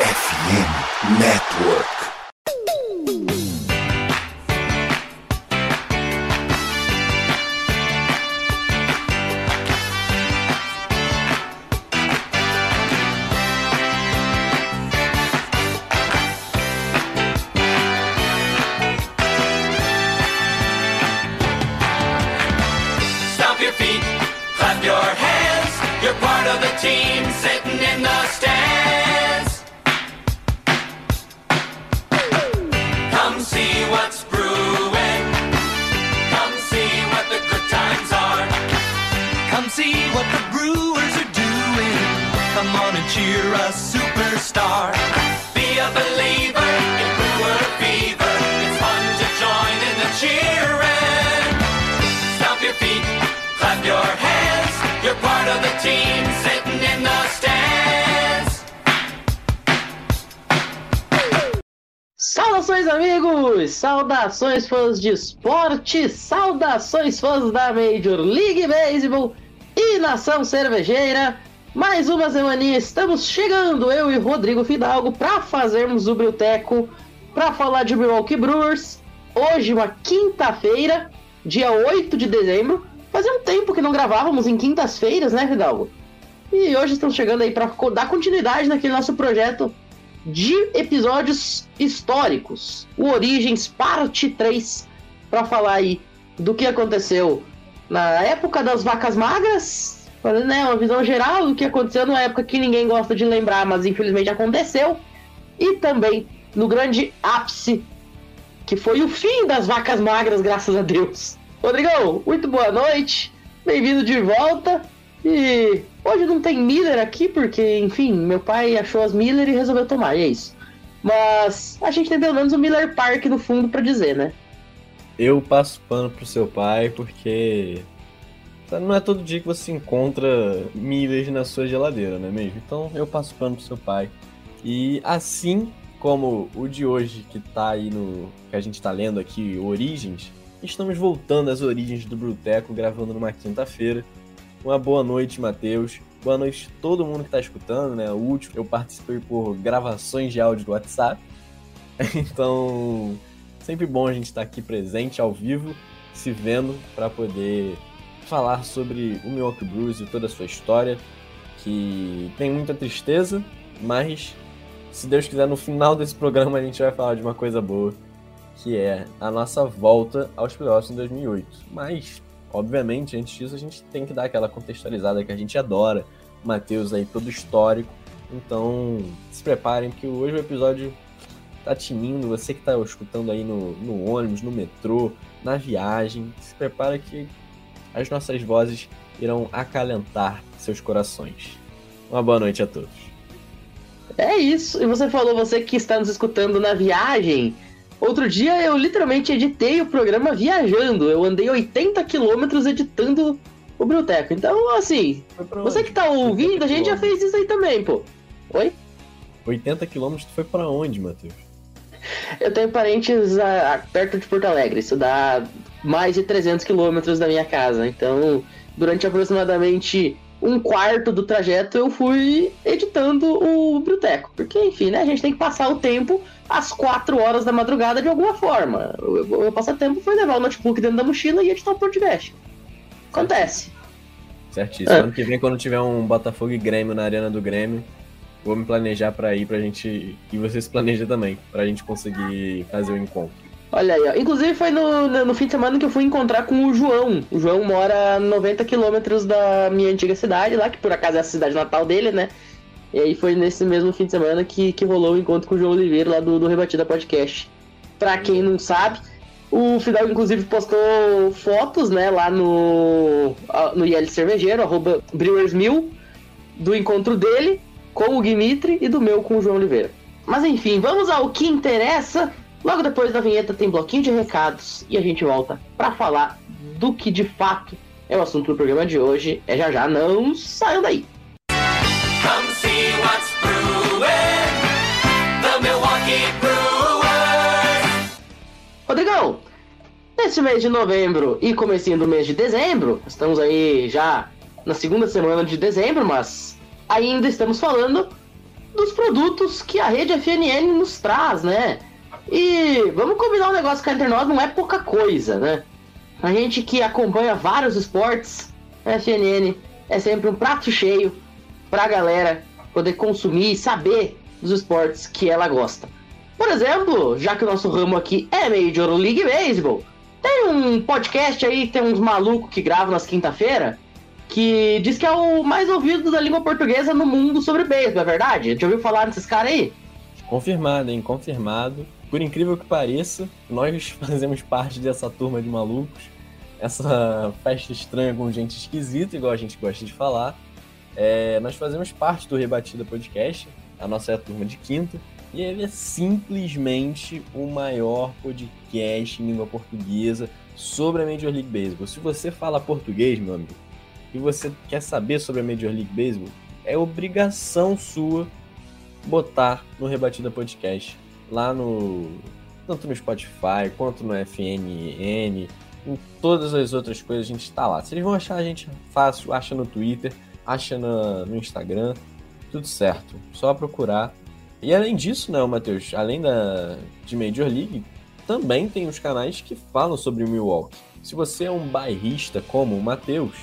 FM Network. Saudações, fãs de esporte! Saudações, fãs da Major League Baseball e nação cervejeira! Mais uma semaninha estamos chegando, eu e Rodrigo Fidalgo, para fazermos o Brilteco, para falar de Milwaukee Brewers. Hoje, uma quinta-feira, dia 8 de dezembro. Fazia um tempo que não gravávamos em quintas-feiras, né, Fidalgo? E hoje estamos chegando aí para dar continuidade naquele nosso projeto de episódios históricos. O Origens Parte 3, para falar aí do que aconteceu na época das vacas magras, né, uma visão geral do que aconteceu numa época que ninguém gosta de lembrar, mas infelizmente aconteceu, e também no grande ápice, que foi o fim das vacas magras, graças a Deus. Rodrigão, muito boa noite, bem-vindo de volta. E hoje não tem Miller aqui, porque, enfim, meu pai achou as Miller e resolveu tomar, e é isso. Mas a gente tem pelo menos o Miller Park no fundo pra dizer, né? Eu passo pano pro seu pai porque não é todo dia que você encontra milhas na sua geladeira, não é mesmo? Então eu passo pano pro seu pai. E assim como o de hoje que tá aí no que a gente tá lendo aqui, Origens, estamos voltando às origens do Bruteco, gravando numa quinta-feira. Uma boa noite, Matheus. Boa noite a todo mundo que tá escutando, né? O último eu participei por gravações de áudio do WhatsApp. Então, sempre bom a gente estar aqui presente ao vivo, se vendo para poder falar sobre o Milwaukee Brewers e toda a sua história, que tem muita tristeza, mas se Deus quiser no final desse programa a gente vai falar de uma coisa boa, que é a nossa volta aos playoffs em 2008. Mas obviamente, antes disso a gente tem que dar aquela contextualizada que a gente adora. Matheus aí todo histórico. Então, se preparem que hoje o episódio tá tinindo, você que tá escutando aí no, no ônibus, no metrô, na viagem, se prepara que as nossas vozes irão acalentar seus corações. Uma boa noite a todos. É isso. E você falou, você que está nos escutando na viagem. Outro dia eu literalmente editei o programa viajando. Eu andei 80 quilômetros editando o Brilteco. Então, assim, você que tá ouvindo, a gente já fez isso aí também, pô. Oi? 80 quilômetros tu foi pra onde, Matheus? Eu tenho parentes ah, perto de Porto Alegre. Isso dá mais de 300 quilômetros da minha casa. Então, durante aproximadamente um quarto do trajeto, eu fui editando o Brilteco. Porque, enfim, né? A gente tem que passar o tempo às 4 horas da madrugada de alguma forma. O meu- passatempo foi levar o notebook dentro da mochila e editar o podcast. Acontece. Certíssimo. Ano que vem, quando tiver um Botafogo e Grêmio na Arena do Grêmio, vou me planejar pra ir pra gente. E você se planeja também, pra gente conseguir fazer o encontro. Olha aí, ó. Inclusive foi no, no, fim de semana que eu fui encontrar com o João. O João mora a 90 quilômetros da minha antiga cidade, lá, que por acaso é a cidade natal dele, né? E aí foi nesse mesmo fim de semana que, que rolou o encontro com o João Oliveira lá do, do Rebatida Podcast. Pra quem não sabe, o Fidel inclusive postou fotos, né, lá no, no IL Cervejeiro, arroba BrewersMil, do encontro dele com o Dimitri e do meu com o João Oliveira. Mas enfim, vamos ao que interessa. Logo depois da vinheta tem bloquinho de recados e a gente volta pra falar do que de fato é o assunto do programa de hoje. É já já, não saiam daí. Come see what's brewing. The Milwaukee Brewers. Rodrigão, nesse mês de novembro e comecinho do mês de dezembro, estamos aí já na segunda semana de dezembro, mas ainda estamos falando dos produtos que a rede FNN nos traz, né? E vamos combinar um negócio que entre nós não é pouca coisa, né? A gente que acompanha vários esportes, a FNN é sempre um prato cheio pra galera poder consumir e saber dos esportes que ela gosta. Por exemplo, já que o nosso ramo aqui é Major League Baseball, tem um podcast aí, tem uns malucos que gravam nas quinta-feira, que diz que é o mais ouvido da língua portuguesa no mundo sobre beisebol, é verdade? Já ouviu falar desses caras aí? Confirmado, hein? Confirmado. Por incrível que pareça, nós fazemos parte dessa turma de malucos. Essa festa estranha com gente esquisita, igual a gente gosta de falar. É, nós fazemos parte do Rebatida Podcast, a nossa é a turma de quinta, e ele é simplesmente o maior podcast em língua portuguesa sobre a Major League Baseball. Se você fala português, meu amigo, e você quer saber sobre a Major League Baseball, é obrigação sua botar no Rebatida Podcast lá no tanto no Spotify quanto no FNN, em todas as outras coisas a gente está lá. Vocês vão achar a gente fácil, acha no Twitter, acha no, Instagram, tudo certo. Só procurar. E além disso, né, Matheus, além da de Major League, também tem os canais que falam sobre Milwaukee. Se você é um bairrista como o Matheus,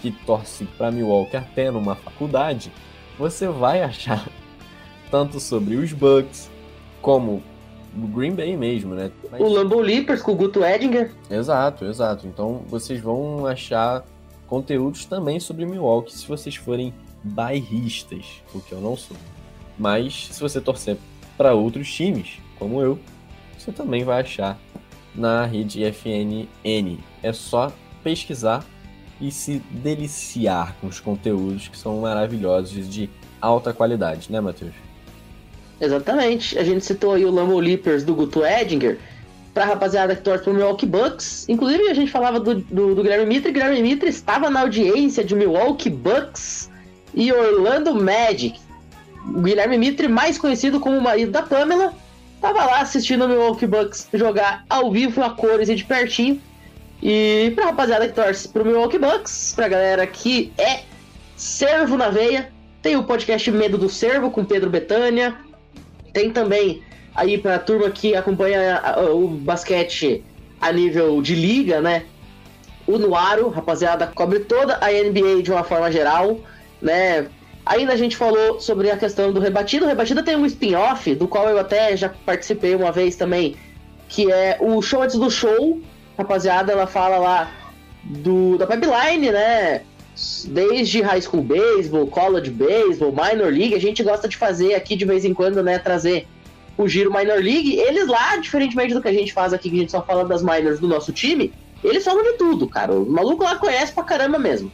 que torce para Milwaukee até numa faculdade, você vai achar tanto sobre os Bucks como o Green Bay mesmo, né? Mas... O Lambeau Leapers com o Guto Edinger. Exato, exato. Então vocês vão achar conteúdos também sobre Milwaukee se vocês forem bairristas, o que eu não sou. Mas se você torcer para outros times, como eu, você também vai achar na rede FNN. É só pesquisar e se deliciar com os conteúdos que são maravilhosos de alta qualidade, né, Matheus? Exatamente. A gente citou aí o Lambo Leapers do Guto Edinger, pra rapaziada que torce pro Milwaukee Bucks. Inclusive, a gente falava do, do, do Guilherme Mitre. Guilherme Mitre estava na audiência de Milwaukee Bucks e Orlando Magic. O Guilherme Mitre, mais conhecido como o marido da Pamela, estava lá assistindo o Milwaukee Bucks jogar ao vivo, a cores e de pertinho. E pra rapaziada que torce pro Milwaukee Bucks, pra galera que é servo na veia, tem o podcast Medo do Servo com Pedro Betânia. Tem também aí pra turma que acompanha o basquete a nível de liga, né? O Nuaro, rapaziada, cobre toda a NBA de uma forma geral, né? Ainda a gente falou sobre a questão do Rebatido. O Rebatido tem um spin-off, do qual eu até já participei uma vez também, que é o Show Antes do Show, rapaziada, ela fala lá do, da pipeline, né? Desde high school baseball, college baseball, minor league, a gente gosta de fazer aqui de vez em quando, né? Trazer o giro minor league. Eles lá, diferentemente do que a gente faz aqui, que a gente só fala das minors do nosso time, eles falam de tudo, cara. O maluco lá conhece pra caramba mesmo.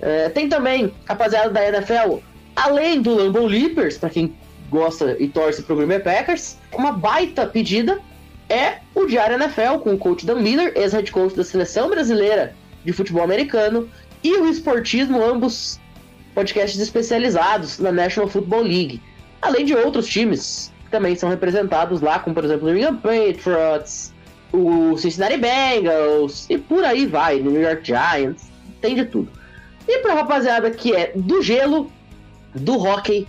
É, tem também, rapaziada da NFL, além do Lambeau Leapers, pra quem gosta e torce pro Green Bay Packers, uma baita pedida é o Diário NFL, com o coach Dan Miller, ex-head coach da seleção brasileira de futebol americano, e o Esportismo, ambos podcasts especializados na National Football League, além de outros times que também são representados lá, como por exemplo o New England Patriots, o Cincinnati Bengals, e por aí vai, New York Giants, tem de tudo. E pra rapaziada que é do gelo, do hockey,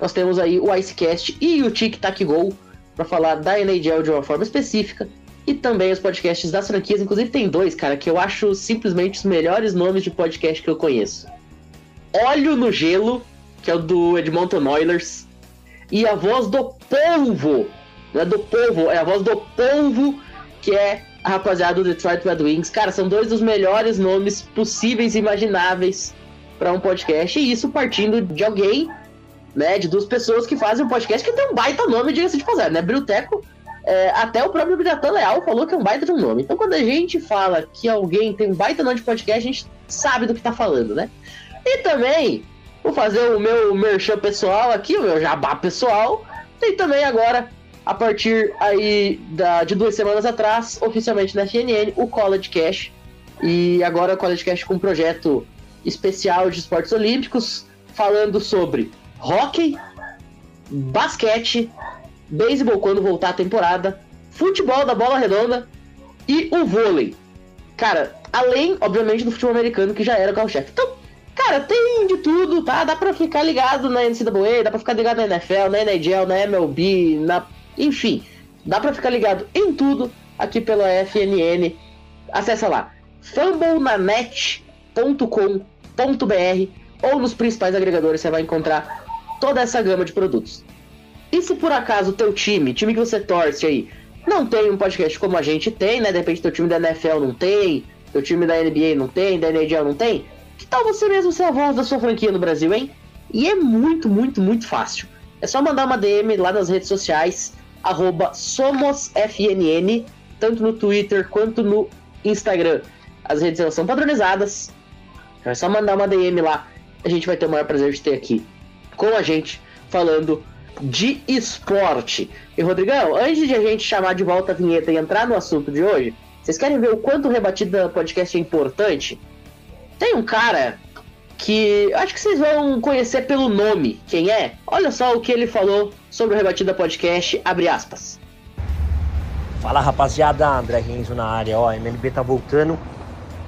nós temos aí o Icecast e o Tic Tac Go, para falar da NHL de uma forma específica e também os podcasts das franquias. Inclusive, tem dois, cara, que eu acho simplesmente os melhores nomes de podcast que eu conheço: Olho no Gelo, que é o do Edmonton Oilers, e a voz do polvo, não é do povo, é a voz do polvo, que é a rapaziada do Detroit Red Wings. Cara, são dois dos melhores nomes possíveis e imagináveis para um podcast, e isso partindo de alguém né, de duas pessoas que fazem um podcast que tem um baita nome, diga-se de né? Bruteco, é, até o próprio Biratan Leal falou que é um baita de um nome. Então, quando a gente fala que alguém tem um baita nome de podcast, a gente sabe do que tá falando, né? E também, vou fazer o meu merchan pessoal aqui, o meu jabá pessoal. Tem também agora, a partir aí da, de duas semanas atrás, oficialmente na FNN, o College Cash. E agora o College Cash com um projeto especial de esportes olímpicos, falando sobre hockey, basquete, beisebol quando voltar a temporada, futebol da bola redonda e o vôlei. Cara, além, obviamente, do futebol americano, que já era o carro-chefe. Então, Cara, tem de tudo, tá? Dá pra ficar ligado na NCAA, dá pra ficar ligado na NFL, na NHL, na MLB, na... enfim. Dá pra ficar ligado em tudo aqui pela FNN. Acessa lá, fumblenanet.com.br ou nos principais agregadores você vai encontrar toda essa gama de produtos. E se por acaso o teu time, time que você torce aí, não tem um podcast como a gente tem, né? De repente teu time da NFL não tem, teu time da NBA não tem, da NHL não tem, que tal você mesmo ser a voz da sua franquia no Brasil, hein? E é muito, muito, muito fácil. É só mandar uma DM lá nas redes sociais, SomosFNN, tanto no Twitter quanto no Instagram. As redes elas são padronizadas. É só mandar uma DM lá. A gente vai ter o maior prazer de ter aqui com a gente falando de esporte. E Rodrigão, antes de a gente chamar de volta a vinheta e entrar no assunto de hoje, vocês querem ver o quanto o Rebatida Podcast é importante? Tem um cara que acho que vocês vão conhecer pelo nome. Quem é? Olha só o que ele falou sobre o Rebatida Podcast, abre aspas. Fala rapaziada, André Renzo na área, ó, MLB tá voltando.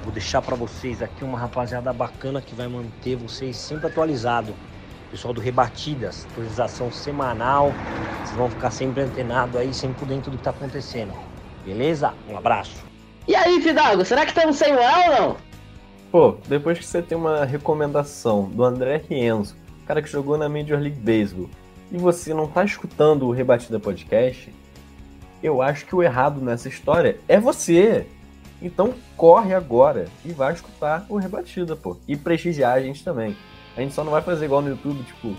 Vou deixar para vocês aqui uma rapaziada bacana que vai manter vocês sempre atualizados. Pessoal do Rebatidas, atualização semanal. Vocês vão ficar sempre antenados aí, sempre por dentro do que tá acontecendo. Beleza? Um abraço. E aí, Fidalgo, será que estamos sem moral ou não? Pô, depois que você tem uma recomendação do André Rienzo, cara que jogou na Major League Baseball, e você não tá escutando o Rebatida Podcast, eu acho que o errado nessa história é você. Então corre agora e vai escutar o Rebatida, pô. E prestigiar a gente também. A gente só não vai fazer igual no YouTube, tipo,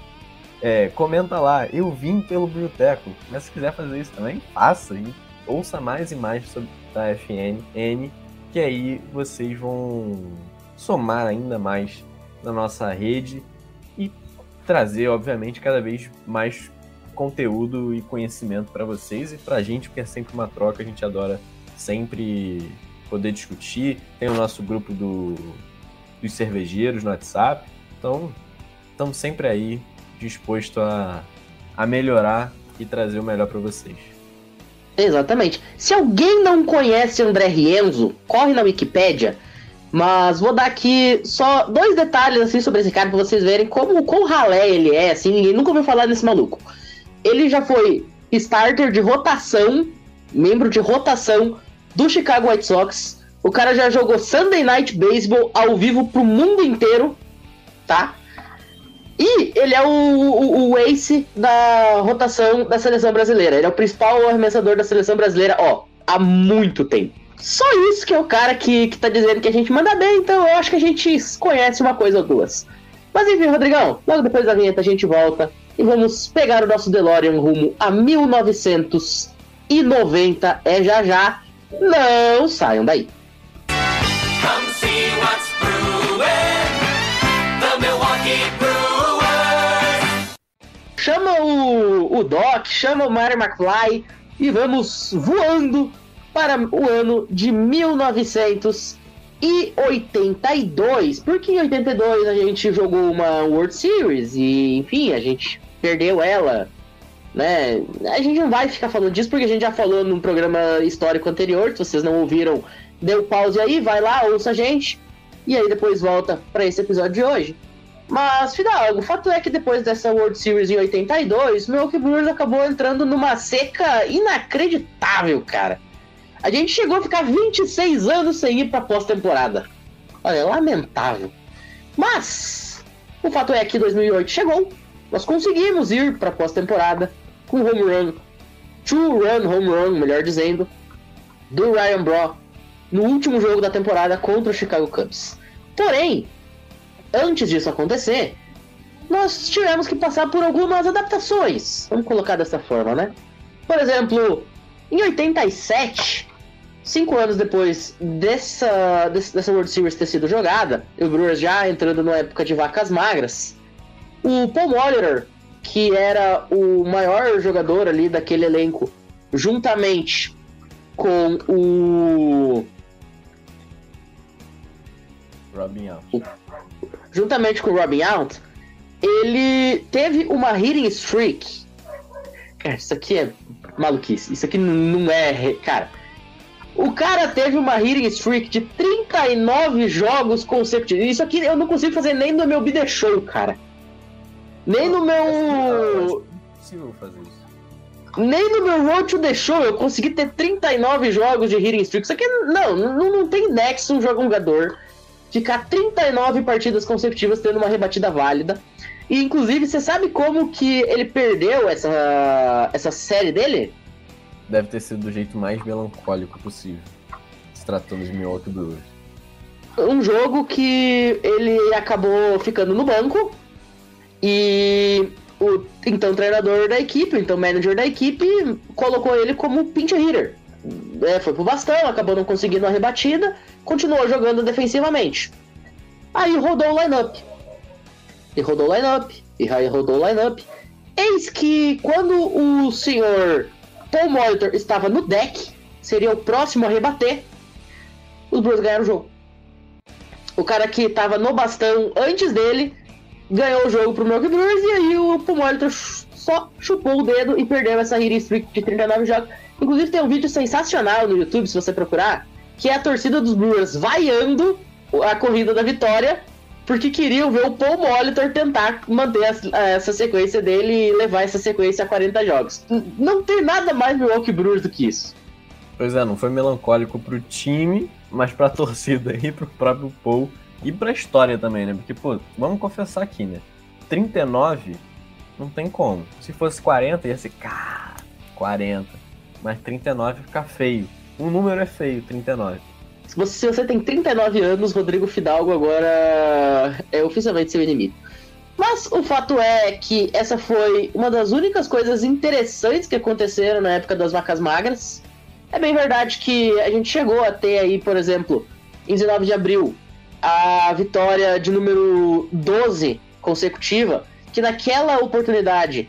é, comenta lá, eu vim pelo biblioteco. Mas se quiser fazer isso também, faça e ouça mais mais sobre a FNN, que aí vocês vão somar ainda mais na nossa rede e trazer, obviamente, cada vez mais conteúdo e conhecimento para vocês e para a gente, porque é sempre uma troca, a gente adora sempre poder discutir. Tem o nosso grupo do, dos cervejeiros no WhatsApp, então estamos sempre aí disposto a, a melhorar e trazer o melhor para vocês. Exatamente. Se alguém não conhece André Rienzo, corre na Wikipédia. Mas vou dar aqui só dois detalhes assim sobre esse cara para vocês verem como quão ralé ele é, assim, ninguém nunca ouviu falar desse maluco. Ele já foi starter de rotação, membro de rotação do Chicago White Sox. O cara já jogou Sunday Night Baseball ao vivo pro mundo inteiro, tá? E ele é o, o, o, ace da rotação da seleção brasileira. Ele é o principal arremessador da seleção brasileira, ó, há muito tempo. Só isso que é o cara que, que tá dizendo que a gente manda bem, então eu acho que a gente conhece uma coisa ou duas. Mas enfim, Rodrigão, logo depois da vinheta a gente volta e vamos pegar o nosso DeLorean rumo a 1990. É já já. Não saiam daí. Come see what's Chama o, o Doc, chama o Mary McFly e vamos voando para o ano de 1982. Porque em 82 a gente jogou uma World Series e, enfim, a gente perdeu ela. Né? A gente não vai ficar falando disso porque a gente já falou num programa histórico anterior. Se vocês não ouviram, deu pause aí, vai lá, ouça a gente. E aí depois volta para esse episódio de hoje. Mas, Fidalgo, o fato é que depois dessa World Series em 82, o Milwaukee Brewers acabou entrando numa seca inacreditável, cara. A gente chegou a ficar 26 anos sem ir pra pós-temporada. Olha, lamentável. Mas, o fato é que 2008 chegou, nós conseguimos ir pra pós-temporada com home run, two run home run, melhor dizendo, do Ryan Braun no último jogo da temporada contra o Chicago Cubs. Porém, antes disso acontecer, nós tivemos que passar por algumas adaptações. Vamos colocar dessa forma, né? Por exemplo, em 87, cinco anos depois dessa, dessa World Series ter sido jogada, o Brewers já entrando numa época de vacas magras, o Paul Molitor, que era o maior jogador ali daquele elenco, juntamente com o Robin Out. Juntamente com o Robin Out, ele teve uma hitting streak. Cara, isso aqui é maluquice. Isso aqui não é. Cara, O cara teve uma hitting streak de 39 jogos consecutivos. Isso aqui eu não consigo fazer nem no meu BD Show, cara. Nem no meu. É. Nem no meu Road to the Show eu consegui ter 39 jogos de hitting streak. Isso aqui não, não, não tem nexo um jogador ficar 39 partidas consecutivas tendo uma rebatida válida. E inclusive, você sabe como que ele perdeu essa, essa série dele? Deve ter sido do jeito mais melancólico possível. Se tratando de Milwaukee Brewers. Um jogo que ele acabou ficando no banco e o então treinador da equipe, então manager da equipe, colocou ele como pinch hitter. É, foi pro bastão, acabou não conseguindo a rebatida, continuou jogando defensivamente. Aí rodou o lineup. E rodou o lineup, e aí rodou o lineup. Eis que quando o senhor Paul Molitor estava no deck, seria o próximo a rebater, os Brewers ganharam o jogo. O cara que estava no bastão antes dele ganhou o jogo pro Milwaukee Brewers e aí o Paul Molitor só chupou o dedo e perdeu essa hitting streak de 39 jogos. Inclusive tem um vídeo sensacional no YouTube, se você procurar, que é a torcida dos Brewers vaiando a corrida da vitória porque queriam ver o Paul Molitor tentar manter essa sequência dele e levar essa sequência a 40 jogos. Não tem nada mais Milwaukee Brewers do que isso. Pois é, não foi melancólico pro time, mas pra torcida e pro próprio Paul e pra história também, né? Porque, pô, vamos confessar aqui, né? 39 não tem como. Se fosse 40, ia ser, cara, 40. Mas 39 fica feio. Um número é feio, 39. Se você, se você tem 39 anos, Rodrigo Fidalgo agora é oficialmente seu inimigo. Mas o fato é que essa foi uma das únicas coisas interessantes que aconteceram na época das vacas magras. É bem verdade que a gente chegou a ter aí, por exemplo, em 19 de abril, a vitória de número 12 consecutiva, que naquela oportunidade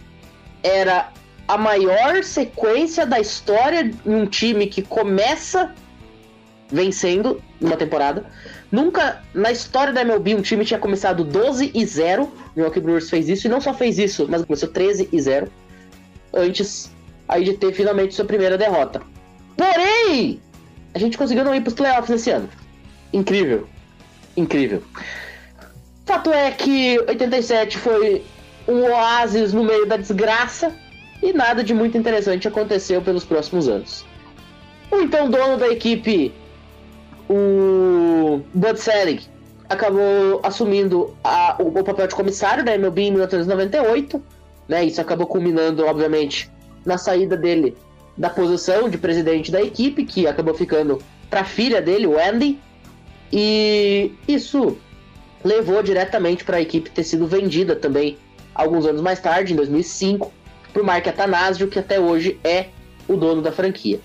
era a maior sequência da história de um time que começa vencendo numa temporada. Nunca na história da MLB um time tinha começado 12 e 0. O Milwaukee Brewers fez isso e não só fez isso, mas começou 13 e 0 antes aí de ter finalmente sua primeira derrota. Porém, a gente conseguiu não ir para os playoffs nesse ano. Incrível. Incrível. Fato é que 87 foi um oásis no meio da desgraça e nada de muito interessante aconteceu pelos próximos anos. O então dono da equipe o Bud Selig acabou assumindo a, o, o, papel de comissário da MLB em 1998, né? Isso acabou culminando, obviamente, na saída dele da posição de presidente da equipe, que acabou ficando para a filha dele, o Andy, e isso levou diretamente para a equipe ter sido vendida também alguns anos mais tarde, em 2005, o Mark Atanasio, que até hoje é o dono da franquia.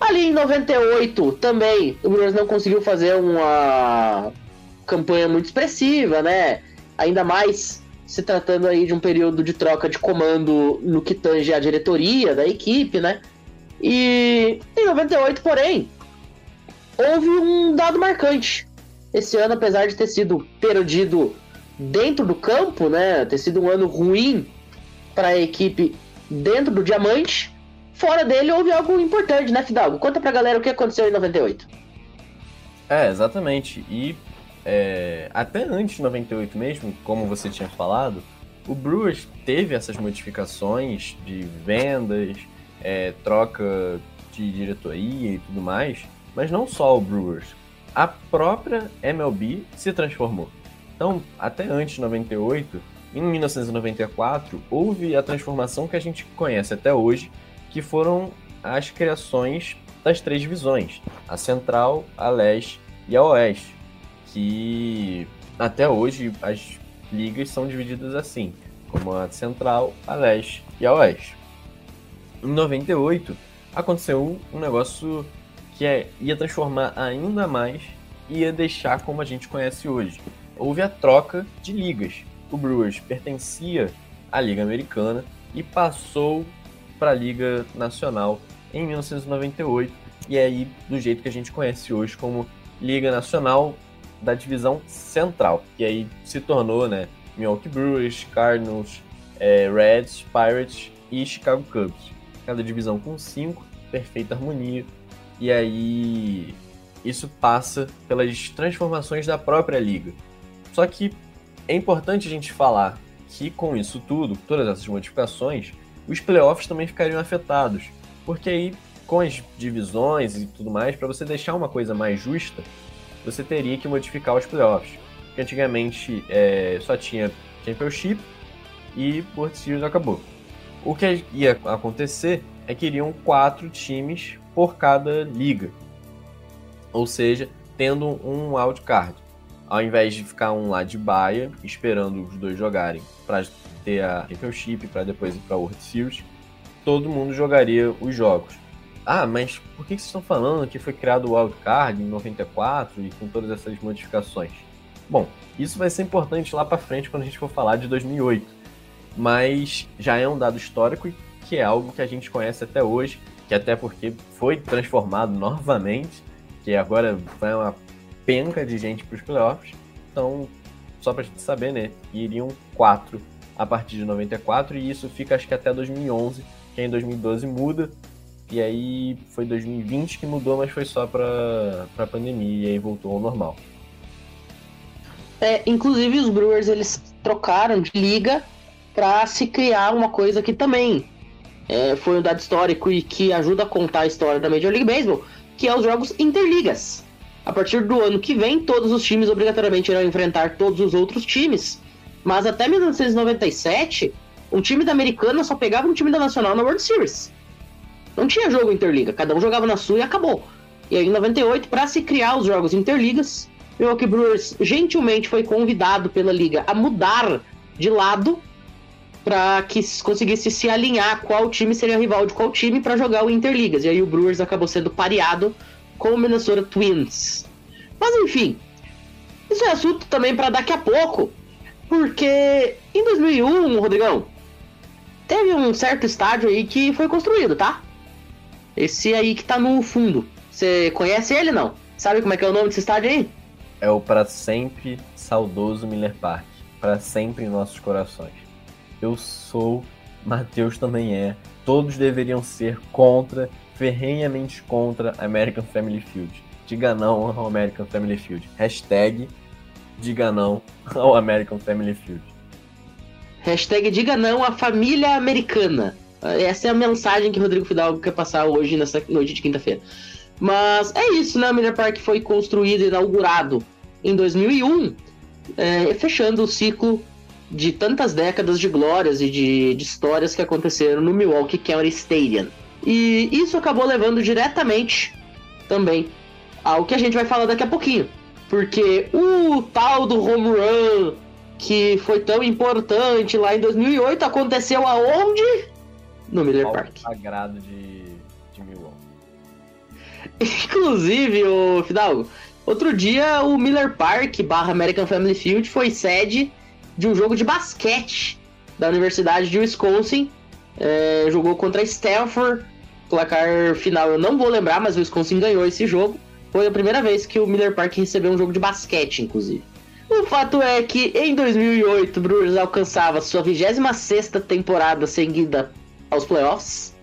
Ali em 98 também o Brewers não conseguiu fazer uma campanha muito expressiva, né? Ainda mais se tratando aí de um período de troca de comando no que tange a diretoria da equipe, né? E em 98, porém, houve um dado marcante. Esse ano, apesar de ter sido perdido dentro do campo, né? Ter sido um ano ruim para a equipe dentro do diamante, fora dele houve algo importante, né, Fidalgo? Conta pra galera o que aconteceu em 98. É, exatamente. E é, até antes de 98 mesmo, como você tinha falado, o Brewers teve essas modificações de vendas, é, troca de diretoria e tudo mais, mas não só o Brewers. A própria MLB se transformou. Então, até antes de 98, em 1994, houve a transformação que a gente conhece até hoje, que foram as criações das três divisões, a Central, a Leste e a Oeste, que até hoje as ligas são divididas assim, como a Central, a Leste e a Oeste. Em 98 aconteceu um negócio que é, ia transformar ainda mais e ia deixar como a gente conhece hoje. Houve a troca de ligas. O Brewers pertencia à Liga Americana e passou para a Liga Nacional em 1998 e é aí do jeito que a gente conhece hoje como Liga Nacional da Divisão Central, que aí se tornou, né, Milwaukee Brewers, Cardinals, é, Reds, Pirates e Chicago Cubs. Cada divisão com cinco, perfeita harmonia E aí isso passa pelas transformações da própria liga. Só que é importante a gente falar que com isso tudo, todas essas modificações, os playoffs também ficariam afetados. Porque aí, com as divisões e tudo mais, para você deixar uma coisa mais justa, você teria que modificar os playoffs. Porque antigamente é, só tinha Championship e World Series acabou. O que ia acontecer é que iriam quatro times por cada liga. Ou seja, tendo um wildcard. Ao invés de ficar um lá de baia, esperando os dois jogarem para ter a Championship, para depois ir para a World Series, todo mundo jogaria os jogos. Ah, mas por que vocês estão falando que foi criado o wildcard em 94 e com todas essas modificações? Bom, isso vai ser importante lá para frente quando a gente for falar de 2008. Mas já é um dado histórico que é algo que a gente conhece até hoje, que até porque foi transformado novamente, que agora vai uma penca de gente para os playoffs. Então, só para a gente saber, né? Iriam quatro a partir de 94 e isso fica acho que até 2011, que em 2012 muda. E aí foi 2020 que mudou, mas foi só para a pandemia e aí voltou ao normal. É, inclusive os Brewers eles trocaram de liga para se criar uma coisa que também é, foi um dado histórico e que ajuda a contar a história da Major League Baseball, que é os jogos interligas. A partir do ano que vem, todos os times obrigatoriamente irão enfrentar todos os outros times. Mas até 1997, um time da Americana só pegava um time da Nacional na World Series. Não tinha jogo interliga, cada um jogava na sua e acabou. E aí em 98, para se criar os jogos interligas, o Milwaukee Brewers gentilmente foi convidado pela liga a mudar de lado para que conseguisse se alinhar qual time seria rival de qual time para jogar o Interligas. E aí o Brewers acabou sendo pareado com o Minnesota Twins. Mas enfim, isso é assunto também para daqui a pouco, porque em 2001, Rodrigão, teve um certo estádio aí que foi construído, tá? Esse aí que tá no fundo. Você conhece ele não? Sabe como é que é o nome desse estádio aí? É o para sempre saudoso Miller Park, para sempre em nossos corações. Eu sou, Matheus também é. Todos deveriam ser contra ferrenhamente contra American Family Field. Diga não ao American Family Field. Hashtag diga não ao American Family Field. Hashtag diga não à família americana. Essa é a mensagem que Rodrigo Fidalgo quer passar hoje, nessa noite de quinta-feira. Mas é isso, né? O Miller Park foi construído e inaugurado em 2001, é, fechando o ciclo de tantas décadas de glórias e de, de histórias que aconteceram no Milwaukee County Stadium. E isso acabou levando diretamente também ao que a gente vai falar daqui a pouquinho. Porque o tal do home run que foi tão importante lá em 2008 aconteceu aonde? No Miller Park. Sagrado de, de Milwaukee. Inclusive, o Fidalgo, outro dia o Miller Park barra American Family Field foi sede de um jogo de basquete da Universidade de Wisconsin é, jogou contra Stanford. Placar final eu não vou lembrar, mas o Wisconsin ganhou esse jogo. Foi a primeira vez que o Miller Park recebeu um jogo de basquete, inclusive. O fato é que em 2008 o Brewers alcançava sua 26 temporada seguida aos playoffs.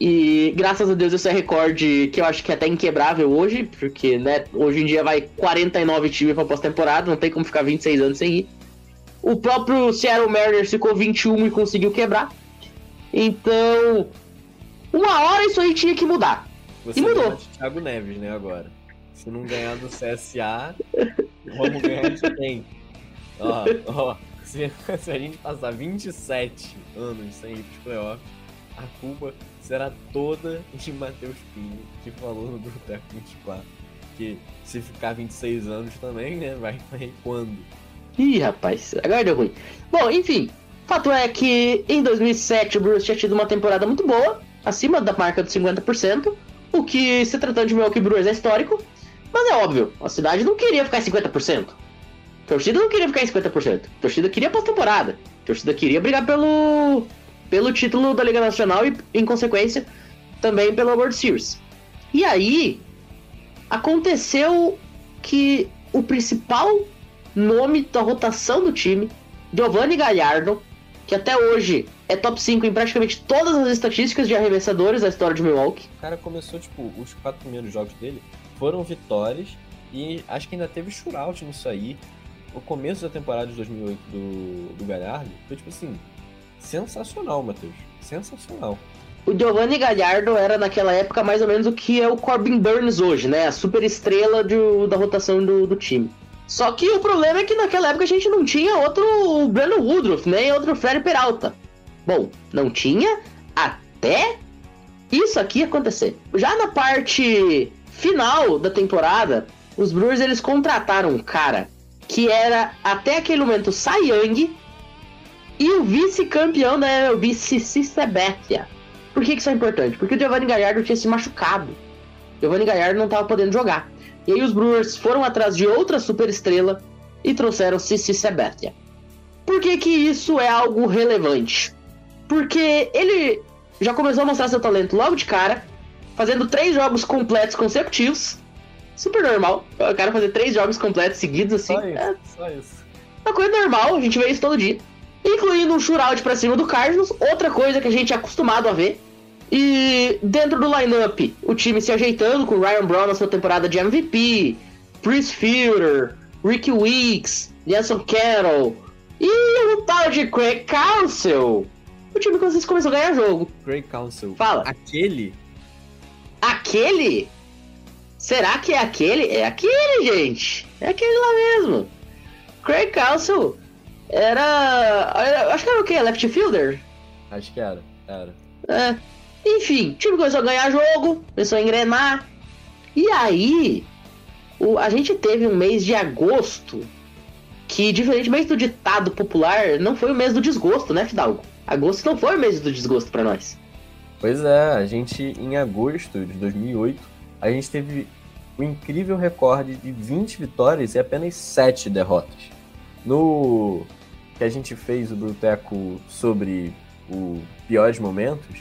E graças a Deus esse é recorde que eu acho que é até inquebrável hoje, porque né, hoje em dia vai 49 times para pós-temporada, não tem como ficar 26 anos sem ir. O próprio Seattle Mariners ficou 21 e conseguiu quebrar. Então, uma hora isso aí tinha que mudar. Você E mudou. de Thiago Neves, né, agora. Se não ganhar do CSA, vamos ganhar de quem? Ó, ó, se, se a gente passar 27 anos sem ir pros playoffs, a culpa será toda de Matheus Pinho, que falou no Boteco 24. Que se ficar 26 anos também, né, vai, vai quando? Ih, rapaz, agora deu ruim. Bom, enfim, fato é que em 2007 o Brewers tinha tido uma temporada muito boa, acima da marca dos 50%, o que, se tratando de Milwaukee Brewers, é histórico, mas é óbvio, a cidade não queria ficar em 50%. A torcida não queria ficar em 50%. A torcida queria pós-temporada. Torcida queria brigar pelo, pelo título da Liga Nacional e, em consequência, também pela World Series. E aí, aconteceu que o principal nome da rotação do time, Giovanni Gallardo, que até hoje é top 5 em praticamente todas as estatísticas de arremessadores da história de Milwaukee. O cara começou, tipo, os quatro primeiros jogos dele foram vitórias e acho que ainda teve shootout nisso aí. O começo da temporada de 2008 do, do Galhardo foi, tipo assim, sensacional, Matheus. Sensacional. O Giovanni Gallardo era naquela época mais ou menos o que é o Corbin Burns hoje, né? A super estrela de- da rotação do, do time. Só que o problema é que naquela época a gente não tinha outro Brandon Woodruff, nem outro Fred Peralta. Bom, não tinha até isso aqui acontecer. Já na parte final da temporada, os Brewers eles contrataram um cara que era até aquele momento Cy Young e o vice-campeão da MLB, Sabathia. Por que, que isso é importante? Porque o Giovanni Gallardo tinha se machucado. Giovanni Gallardo não estava podendo jogar. E aí os Brewers foram atrás de outra superestrela e trouxeram Cici Sabathia. Por que, que isso é algo relevante? Porque ele já começou a mostrar seu talento logo de cara, fazendo três jogos completos consecutivos. Super normal. O cara fazer três jogos completos seguidos assim. Só é isso, só isso. uma coisa normal, a gente vê isso todo dia. Incluindo um shootout pra cima do Cardinals, outra coisa que a gente é acostumado a ver. E dentro do lineup, o time se ajeitando com o Ryan Brown na sua temporada de MVP, Chris Fielder, Ricky Weeks, Nelson Carroll e o tal de Craig Council. O time que vocês começou a ganhar jogo. Craig Council. Fala. Aquele Aquele? Será que é aquele? É aquele, gente. É aquele lá mesmo. Craig Council era. era- Acho que era o quê? Left fielder? Acho que era, era. É. Enfim, o time começou a ganhar jogo, começou a engrenar. E aí, o- a gente teve um mês de agosto que, diferentemente do ditado popular, não foi o mês do desgosto, né, Fidalgo? Agosto não foi o mês do desgosto pra nós. Pois é, a gente, em agosto de 2008, a gente teve o incrível recorde de 20 vitórias e apenas 7 derrotas. No que a gente fez o Bruteco sobre o piores momentos,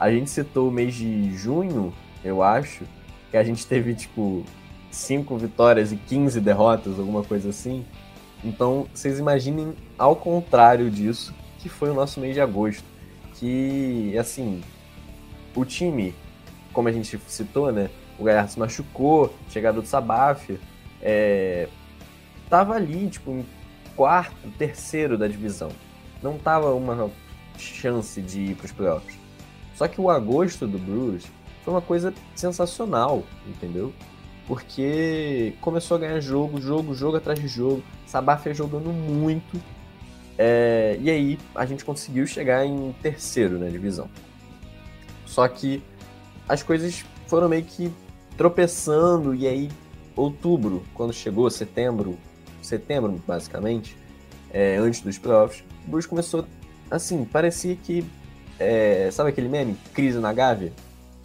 a gente citou o mês de junho, eu acho, que a gente teve, tipo, 5 vitórias e 15 derrotas, alguma coisa assim. Então, vocês imaginem ao contrário disso, que foi o nosso mês de agosto. Que, assim, o time, como a gente citou, né? O Galhardo se machucou, chegada do Sabaf, é, tava ali, tipo, em quarto, terceiro da divisão. Não tava uma chance de ir pros playoffs. Só que o agosto do Brewers foi uma coisa sensacional, entendeu? Porque começou a ganhar jogo, jogo, jogo atrás de jogo. Sabaf jogando muito. É, e aí a gente conseguiu chegar em terceiro na divisão. Só que as coisas foram meio que tropeçando, e aí, outubro, quando chegou, setembro, setembro basicamente, é, antes dos playoffs, o Bruce começou, assim, parecia que, é, sabe aquele meme, crise na Gávea?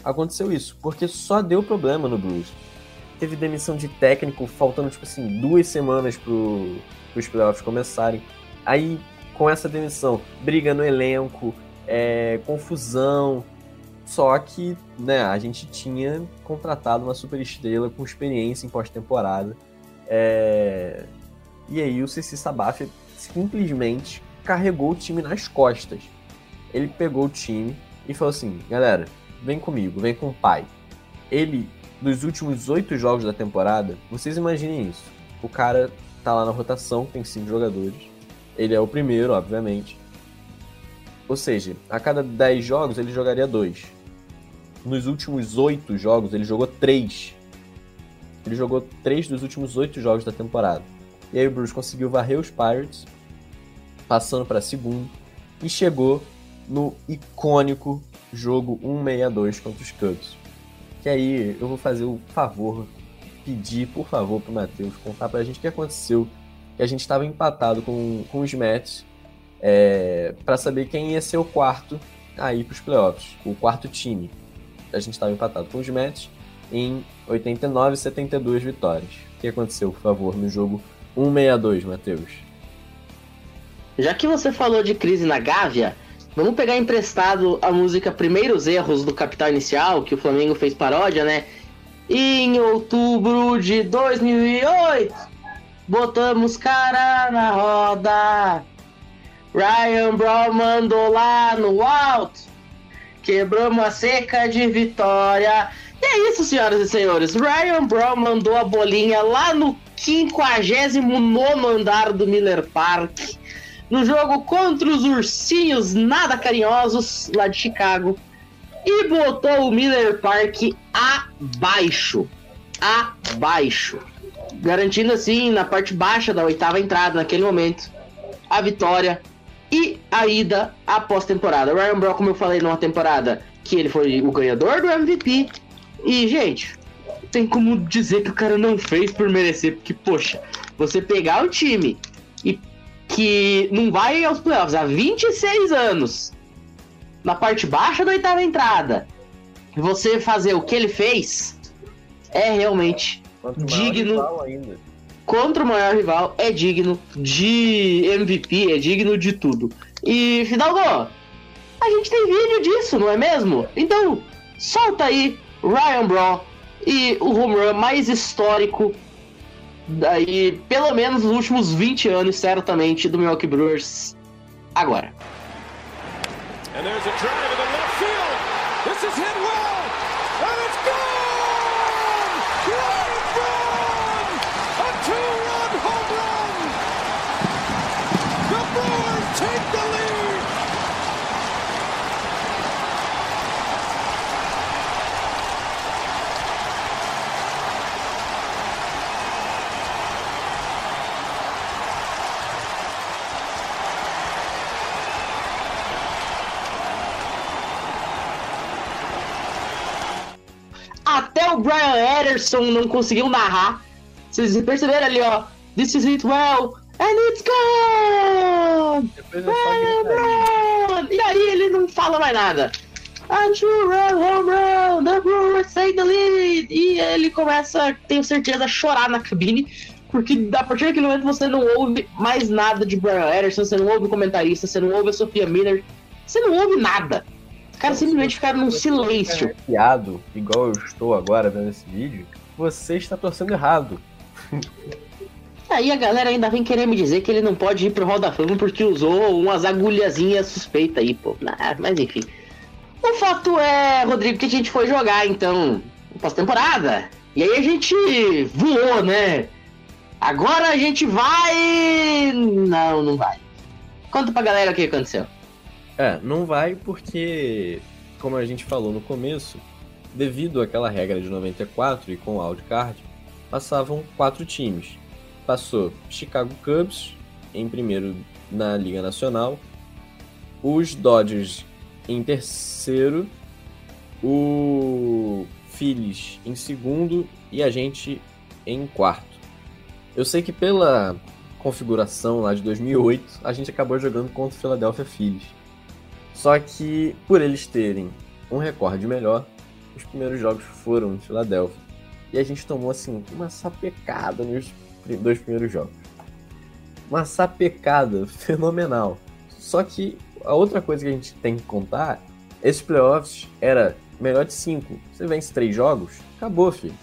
Aconteceu isso, porque só deu problema no Bruce. Teve demissão de técnico, faltando, tipo assim, duas semanas pro, os playoffs começarem. Aí, com essa demissão, briga no elenco, é, confusão, só que, né, a gente tinha contratado uma super estrela com experiência em pós-temporada. É... E aí o Cici Sabaf simplesmente carregou o time nas costas. Ele pegou o time e falou assim, galera, vem comigo, vem com o pai. Ele, dos últimos oito jogos da temporada, vocês imaginem isso. O cara tá lá na rotação, tem cinco jogadores. Ele é o primeiro, obviamente. Ou seja, a cada 10 jogos ele jogaria dois. Nos últimos oito jogos ele jogou três. Ele jogou três dos últimos oito jogos da temporada. E aí o Bruce conseguiu varrer os Pirates, passando para segundo, e chegou no icônico jogo 162 contra os Cubs. Que aí eu vou fazer o favor, pedir por favor pro Matheus contar pra gente o que aconteceu. Que a gente estava empatado com, com os Mets é, para saber quem ia ser o quarto a ir para os playoffs, o quarto time. A gente estava empatado com os Mets em 89 e 72 vitórias. O que aconteceu, por favor, no jogo 162, Matheus? Já que você falou de crise na Gávea, vamos pegar emprestado a música Primeiros Erros do Capital Inicial, que o Flamengo fez paródia, né? Em outubro de 2008, botamos cara na roda. Ryan Brown mandou lá no alto. Quebramos a seca de vitória. E é isso, senhoras e senhores. Ryan Brown mandou a bolinha lá no 59 andar do Miller Park. No jogo contra os ursinhos nada carinhosos lá de Chicago. E botou o Miller Park abaixo. Abaixo. Garantindo assim, na parte baixa da oitava entrada, naquele momento, a vitória e a ida à pós-temporada. Ryan Brown, como eu falei numa temporada que ele foi o ganhador do MVP. E, gente, tem como dizer que o cara não fez por merecer, porque, poxa, você pegar o time que não vai aos playoffs há 26 anos, na parte baixa da oitava entrada, você fazer o que ele fez, é realmente digno contra o maior rival, é digno de MVP, é digno de tudo. E, Fidalgo, a gente tem vídeo disso, não é mesmo? Então, solta aí Ryan Braun e o home run mais histórico daí, pelo menos nos últimos 20 anos, certamente, do Milwaukee Brewers agora. And in the left field. This is hit well. And it's gone! Ryan Braun! A two-run home run! The Brewers take the lead! Até o Brian Ederson não conseguiu narrar. Vocês perceberam ali, ó. This is it well. And it's gone! Brown! E aí ele não fala mais nada. A two run home run, the Brewers take the lead. E ele começa, tenho certeza, a chorar na cabine. Porque a partir daquele momento você não ouve mais nada de Brian Ederson, você não ouve o comentarista, você não ouve a Sofia Miller, você não ouve nada. Os caras simplesmente ficaram num silêncio. Arrepiado, igual eu estou agora vendo esse vídeo, você está torcendo errado. Aí a galera ainda vem querer me dizer que ele não pode ir pro Hall da Fama porque usou umas agulhazinhas suspeitas aí, pô. Ah, mas enfim. O fato é, Rodrigo, que a gente foi jogar, então, pós-temporada. E aí a gente voou, né? Agora a gente vai. Não, não vai. Conta pra galera o que aconteceu. É, não vai porque, como a gente falou no começo, devido àquela regra de 94 e com o wildcard, passavam quatro times. Passou Chicago Cubs em primeiro na Liga Nacional, os Dodgers em terceiro, o Phillies em segundo e a gente em quarto. Eu sei que pela configuração lá de 2008, a gente acabou jogando contra o Philadelphia Phillies. Só que, por eles terem um recorde melhor, os primeiros jogos foram em Filadélfia. E a gente tomou, assim, uma sapecada nos dois primeiros jogos. Uma sapecada fenomenal. Só que a outra coisa que a gente tem que contar, esses playoffs era melhor de cinco. Você vence três jogos, acabou, filho.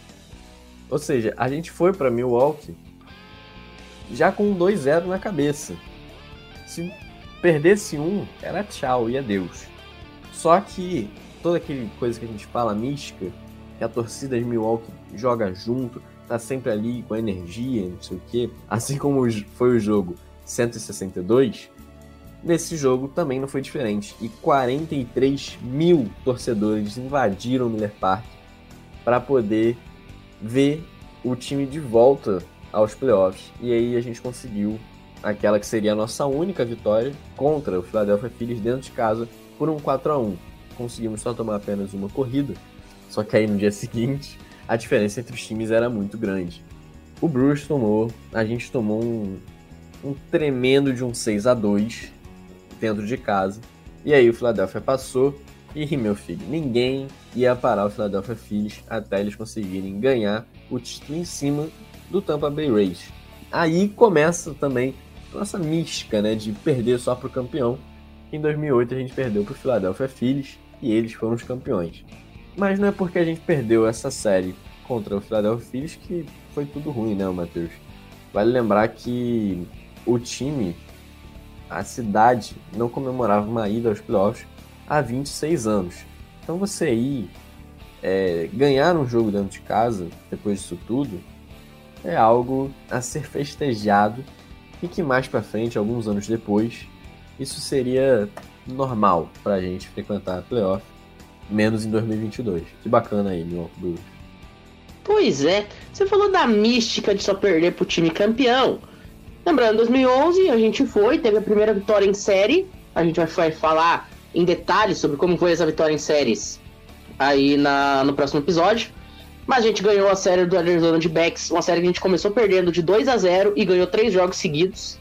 Ou seja, a gente foi pra Milwaukee já com um 2-0 na cabeça. Se perdesse um, era tchau e adeus. Só que toda aquele coisa que a gente fala mística, que a torcida de Milwaukee joga junto, tá sempre ali com energia, não sei o quê, assim como foi o jogo 162, nesse jogo também não foi diferente. E 43 mil torcedores invadiram o Miller Park para poder ver o time de volta aos playoffs. E aí a gente conseguiu aquela que seria a nossa única vitória contra o Philadelphia Phillies dentro de casa por um 4 a 1 Conseguimos só tomar apenas uma corrida, só que aí no dia seguinte a diferença entre os times era muito grande. O Brewers tomou, a gente tomou um, um tremendo de um 6 a 2 dentro de casa. E aí o Philadelphia passou e, meu filho, ninguém ia parar o Philadelphia Phillies até eles conseguirem ganhar o título em cima do Tampa Bay Rays. Aí começa também nossa mística, né, de perder só pro campeão. Em 2008 a gente perdeu pro Philadelphia Phillies e eles foram os campeões. Mas não é porque a gente perdeu essa série contra o Philadelphia Phillies que foi tudo ruim, né, Matheus? Vale lembrar que o time a cidade não comemorava uma ida aos playoffs há 26 anos. Então você ir é, ganhar um jogo dentro de casa, depois disso tudo, é algo a ser festejado e que mais para frente, alguns anos depois, isso seria normal pra gente frequentar a playoff, menos em 2022. Que bacana aí, meu Blues. Pois é, você falou da mística de só perder pro time campeão. Lembrando, 2011 a gente foi, teve a primeira vitória em série. A gente vai falar em detalhes sobre como foi essa vitória em séries aí na, no próximo episódio. Mas a gente ganhou a série do Arizona de Backs, uma série que a gente começou perdendo de 2 a 0 e ganhou três jogos seguidos,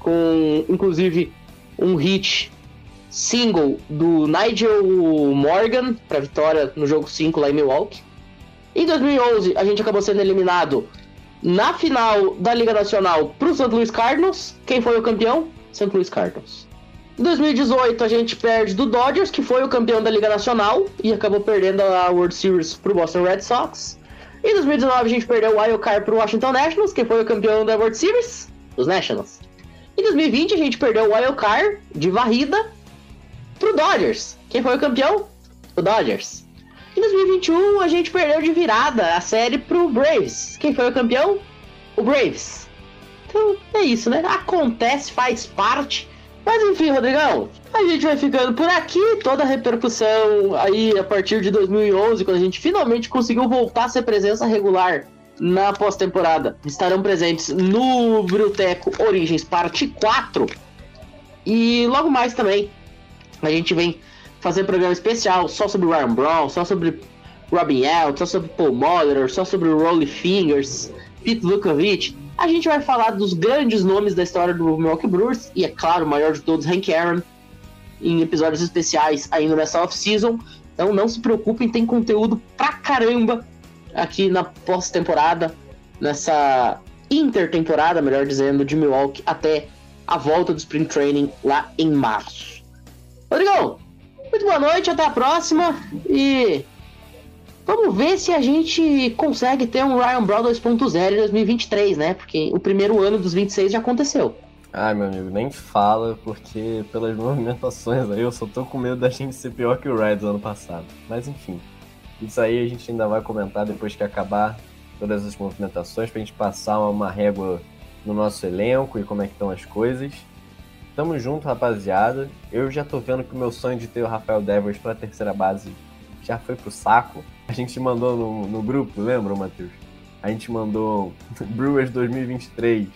com inclusive um hit single do Nigel Morgan para vitória no jogo 5 lá em Milwaukee. Em 2011, a gente acabou sendo eliminado na final da Liga Nacional para o St. Louis Cardinals. Quem foi o campeão? St. Louis Cardinals. Em 2018, a gente perde do Dodgers, que foi o campeão da Liga Nacional e acabou perdendo a World Series para o Boston Red Sox. Em 2019, a gente perdeu o Wild Card para o Washington Nationals, que foi o campeão da World Series, os Nationals. Em 2020, a gente perdeu o Wild Card de varrida para o Dodgers. Quem foi o campeão? O Dodgers. Em 2021, a gente perdeu de virada a série para o Braves. Quem foi o campeão? O Braves. Então, é isso, né? Acontece, faz parte. Mas enfim, Rodrigão, a gente vai ficando por aqui. Toda a repercussão aí a partir de 2011, quando a gente finalmente conseguiu voltar a ser presença regular na pós-temporada. Estarão presentes no Bruteco Origens Parte 4. E logo mais também, a gente vem fazer programa especial só sobre Ryan Brown, só sobre Robin Elton, só sobre Paul Molitor, só sobre Rolly Fingers, Pete Lukovic a gente vai falar dos grandes nomes da história do Milwaukee Brewers e, é claro, o maior de todos, Hank Aaron, em episódios especiais ainda nessa off-season. Então não se preocupem, tem conteúdo pra caramba aqui na pós-temporada, nessa intertemporada, melhor dizendo, de Milwaukee até a volta do Spring Training lá em março. Rodrigão, muito boa noite, até a próxima e Vamos ver se a gente consegue ter um Ryan Brown 2.0 em 2023, né? Porque o primeiro ano dos 26 já aconteceu. Ai, meu amigo, nem fala, porque pelas movimentações aí eu só tô com medo da gente ser pior que o Reds ano passado. Mas enfim, isso aí a gente ainda vai comentar depois que acabar todas as movimentações, pra gente passar uma régua no nosso elenco e como é que estão as coisas. Tamo junto, rapaziada. Eu já tô vendo que o meu sonho de ter o Rafael Devers pra terceira base já foi pro saco. Gente mandou no, no grupo, lembra, Matheus? A gente mandou Brewers 2023.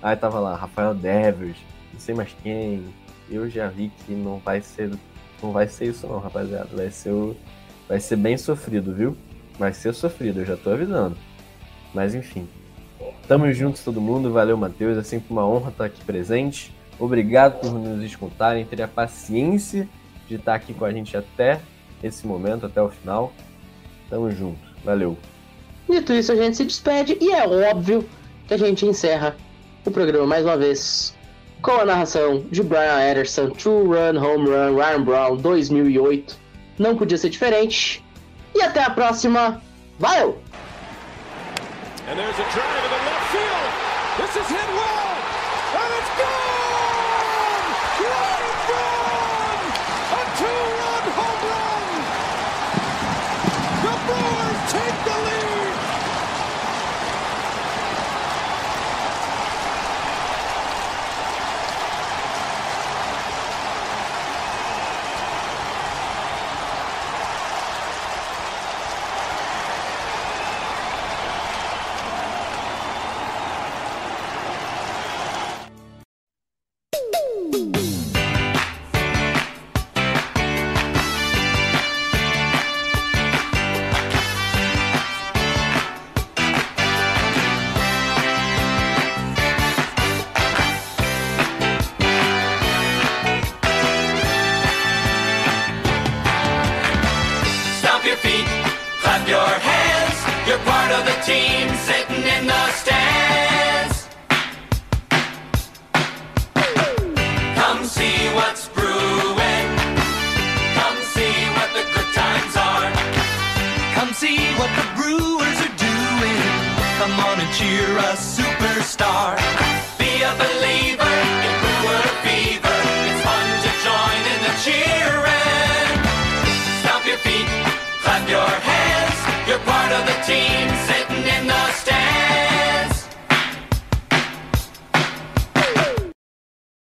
Aí tava lá, Rafael Devers, não sei mais quem. Eu já vi que não vai ser. Não vai ser isso não, rapaziada. Vai ser o, Vai ser bem sofrido, viu? Vai ser sofrido, eu já tô avisando. Mas enfim. Tamo juntos todo mundo, valeu Matheus, é sempre uma honra estar aqui presente. Obrigado por nos escutarem, ter a paciência de estar aqui com a gente até esse momento, até o final. Tamo junto. Valeu. Dito isso, a gente se despede e é óbvio que a gente encerra o programa mais uma vez com a narração de Brian Ederson, True Run, Home Run, Ryan Brown 2008. Não podia ser diferente. E até a próxima. Valeu!